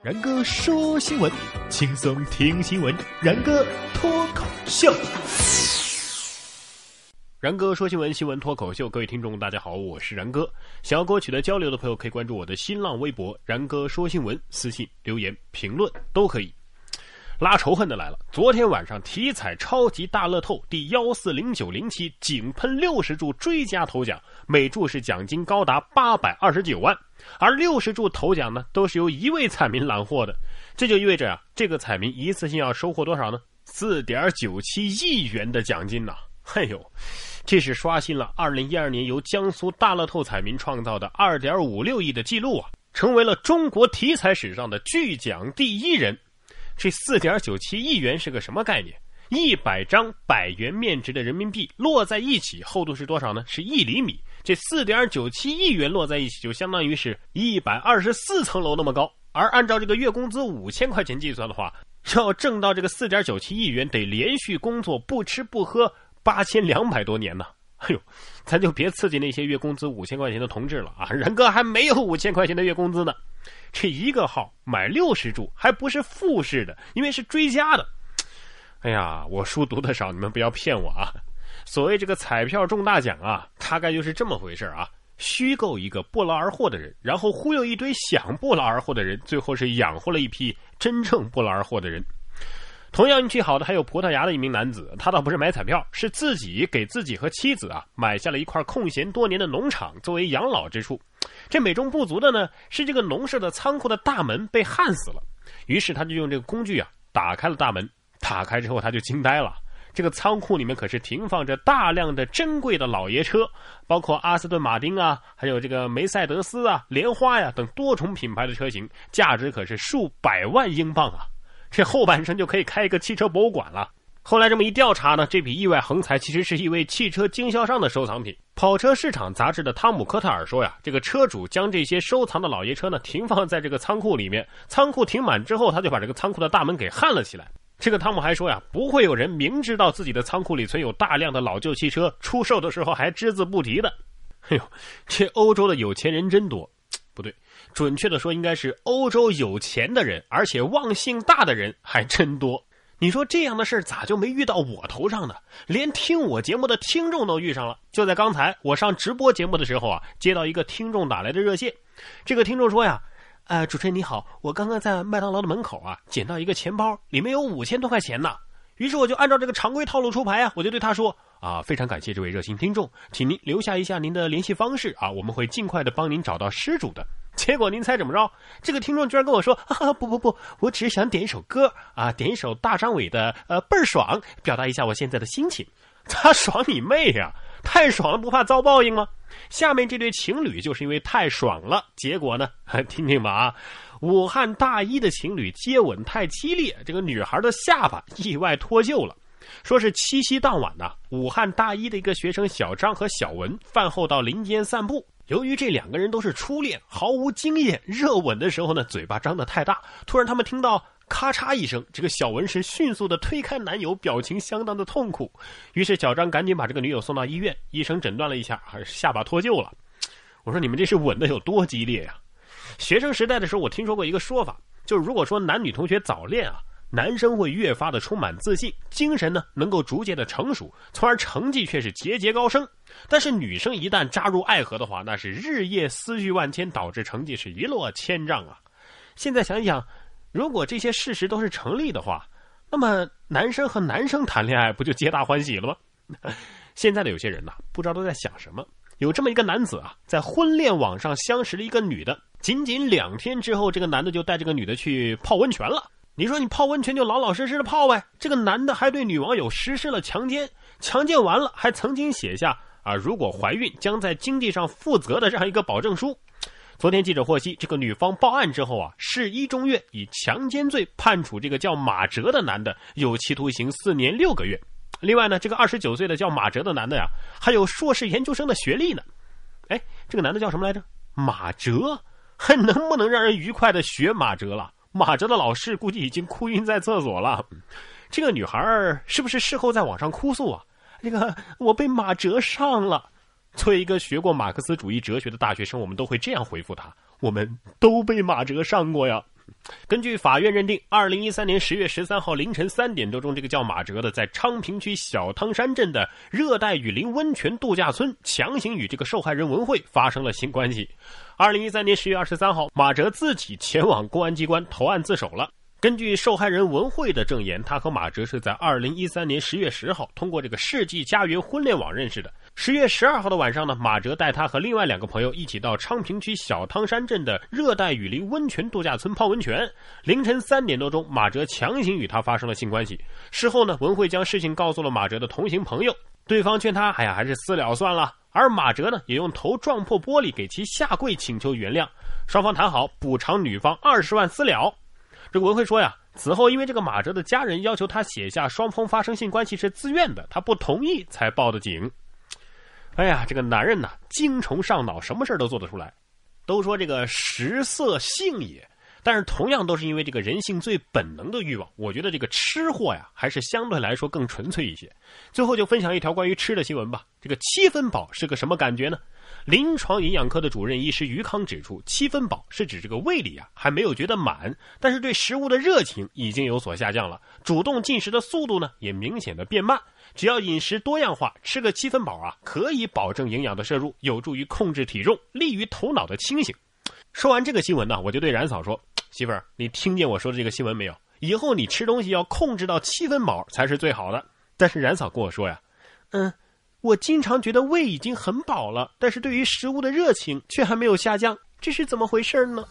然哥说新闻，轻松听新闻。然哥脱口秀，然哥说新闻，新闻脱口秀。各位听众，大家好，我是然哥。想要跟我取得交流的朋友，可以关注我的新浪微博“然哥说新闻”，私信留言评论都可以。拉仇恨的来了！昨天晚上体彩超级大乐透第幺四零九零七井喷六十注追加头奖，每注是奖金高达八百二十九万。而六十注头奖呢，都是由一位彩民揽获的，这就意味着啊，这个彩民一次性要收获多少呢？四点九七亿元的奖金呐！哎呦，这是刷新了二零一二年由江苏大乐透彩民创造的二点五六亿的记录啊，成为了中国体彩史上的巨奖第一人。这四点九七亿元是个什么概念？一百张百元面值的人民币摞在一起，厚度是多少呢？是一厘米。这四点九七亿元摞在一起，就相当于是一百二十四层楼那么高。而按照这个月工资五千块钱计算的话，要挣到这个四点九七亿元，得连续工作不吃不喝八千两百多年呢。哎呦，咱就别刺激那些月工资五千块钱的同志了啊！然哥还没有五千块钱的月工资呢。这一个号买六十注，还不是复式的，因为是追加的。哎呀，我书读的少，你们不要骗我啊。所谓这个彩票中大奖啊，大概就是这么回事啊。虚构一个不劳而获的人，然后忽悠一堆想不劳而获的人，最后是养活了一批真正不劳而获的人。同样运气好的还有葡萄牙的一名男子，他倒不是买彩票，是自己给自己和妻子啊买下了一块空闲多年的农场作为养老之处。这美中不足的呢，是这个农舍的仓库的大门被焊死了，于是他就用这个工具啊打开了大门。打开之后他就惊呆了。这个仓库里面可是停放着大量的珍贵的老爷车，包括阿斯顿马丁啊，还有这个梅赛德斯啊、莲花呀等多重品牌的车型，价值可是数百万英镑啊！这后半生就可以开一个汽车博物馆了。后来这么一调查呢，这笔意外横财其实是一位汽车经销商的收藏品。跑车市场杂志的汤姆科特尔说呀，这个车主将这些收藏的老爷车呢停放在这个仓库里面，仓库停满之后，他就把这个仓库的大门给焊了起来。这个汤姆还说呀，不会有人明知道自己的仓库里存有大量的老旧汽车，出售的时候还只字不提的。哎呦，这欧洲的有钱人真多，不对，准确的说应该是欧洲有钱的人，而且忘性大的人还真多。你说这样的事咋就没遇到我头上呢？连听我节目的听众都遇上了。就在刚才我上直播节目的时候啊，接到一个听众打来的热线，这个听众说呀。呃，主持人你好，我刚刚在麦当劳的门口啊，捡到一个钱包，里面有五千多块钱呢。于是我就按照这个常规套路出牌啊，我就对他说啊，非常感谢这位热心听众，请您留下一下您的联系方式啊，我们会尽快的帮您找到失主的。结果您猜怎么着？这个听众居然跟我说，啊，不不不，我只是想点一首歌啊，点一首大张伟的呃倍儿爽，表达一下我现在的心情。他爽你妹呀！太爽了，不怕遭报应吗？下面这对情侣就是因为太爽了，结果呢？听听吧啊！武汉大一的情侣接吻太激烈，这个女孩的下巴意外脱臼了。说是七夕当晚呢，武汉大一的一个学生小张和小文饭后到林间散步，由于这两个人都是初恋，毫无经验，热吻的时候呢，嘴巴张得太大，突然他们听到。咔嚓一声，这个小文是迅速的推开男友，表情相当的痛苦。于是小张赶紧把这个女友送到医院，医生诊断了一下，还是下巴脱臼了。我说你们这是吻的有多激烈呀？学生时代的时候，我听说过一个说法，就是如果说男女同学早恋啊，男生会越发的充满自信，精神呢能够逐渐的成熟，从而成绩却是节节高升。但是女生一旦扎入爱河的话，那是日夜思绪万千，导致成绩是一落千丈啊。现在想一想。如果这些事实都是成立的话，那么男生和男生谈恋爱不就皆大欢喜了吗？现在的有些人呐，不知道都在想什么。有这么一个男子啊，在婚恋网上相识了一个女的，仅仅两天之后，这个男的就带这个女的去泡温泉了。你说你泡温泉就老老实实的泡呗？这个男的还对女网友实施了强奸，强奸完了还曾经写下啊，如果怀孕将在经济上负责的这样一个保证书。昨天记者获悉，这个女方报案之后啊，市一中院以强奸罪判处这个叫马哲的男的有期徒刑四年六个月。另外呢，这个二十九岁的叫马哲的男的呀，还有硕士研究生的学历呢。哎，这个男的叫什么来着？马哲，还能不能让人愉快的学马哲了？马哲的老师估计已经哭晕在厕所了。这个女孩是不是事后在网上哭诉啊？那个我被马哲上了。作为一个学过马克思主义哲学的大学生，我们都会这样回复他：我们都被马哲上过呀。根据法院认定，二零一三年十月十三号凌晨三点多钟，这个叫马哲的在昌平区小汤山镇的热带雨林温泉度假村强行与这个受害人文慧发生了性关系。二零一三年十月二十三号，马哲自己前往公安机关投案自首了。根据受害人文慧的证言，他和马哲是在二零一三年十月十号通过这个世纪佳缘婚恋网认识的。十月十二号的晚上呢，马哲带他和另外两个朋友一起到昌平区小汤山镇的热带雨林温泉度假村泡温泉。凌晨三点多钟，马哲强行与他发生了性关系。事后呢，文慧将事情告诉了马哲的同行朋友，对方劝他：“哎呀，还是私了算了。”而马哲呢，也用头撞破玻璃给其下跪请求原谅。双方谈好补偿女方二十万私了。这个文慧说呀，此后因为这个马哲的家人要求他写下双方发生性关系是自愿的，他不同意才报的警。哎呀，这个男人呐，精虫上脑，什么事都做得出来。都说这个食色性也，但是同样都是因为这个人性最本能的欲望。我觉得这个吃货呀，还是相对来说更纯粹一些。最后就分享一条关于吃的新闻吧。这个七分饱是个什么感觉呢？临床营养科的主任医师于康指出，七分饱是指这个胃里啊还没有觉得满，但是对食物的热情已经有所下降了，主动进食的速度呢也明显的变慢。只要饮食多样化，吃个七分饱啊，可以保证营养的摄入，有助于控制体重，利于头脑的清醒。说完这个新闻呢，我就对冉嫂说：“媳妇儿，你听见我说的这个新闻没有？以后你吃东西要控制到七分饱才是最好的。”但是冉嫂跟我说呀：“嗯。”我经常觉得胃已经很饱了，但是对于食物的热情却还没有下降，这是怎么回事呢？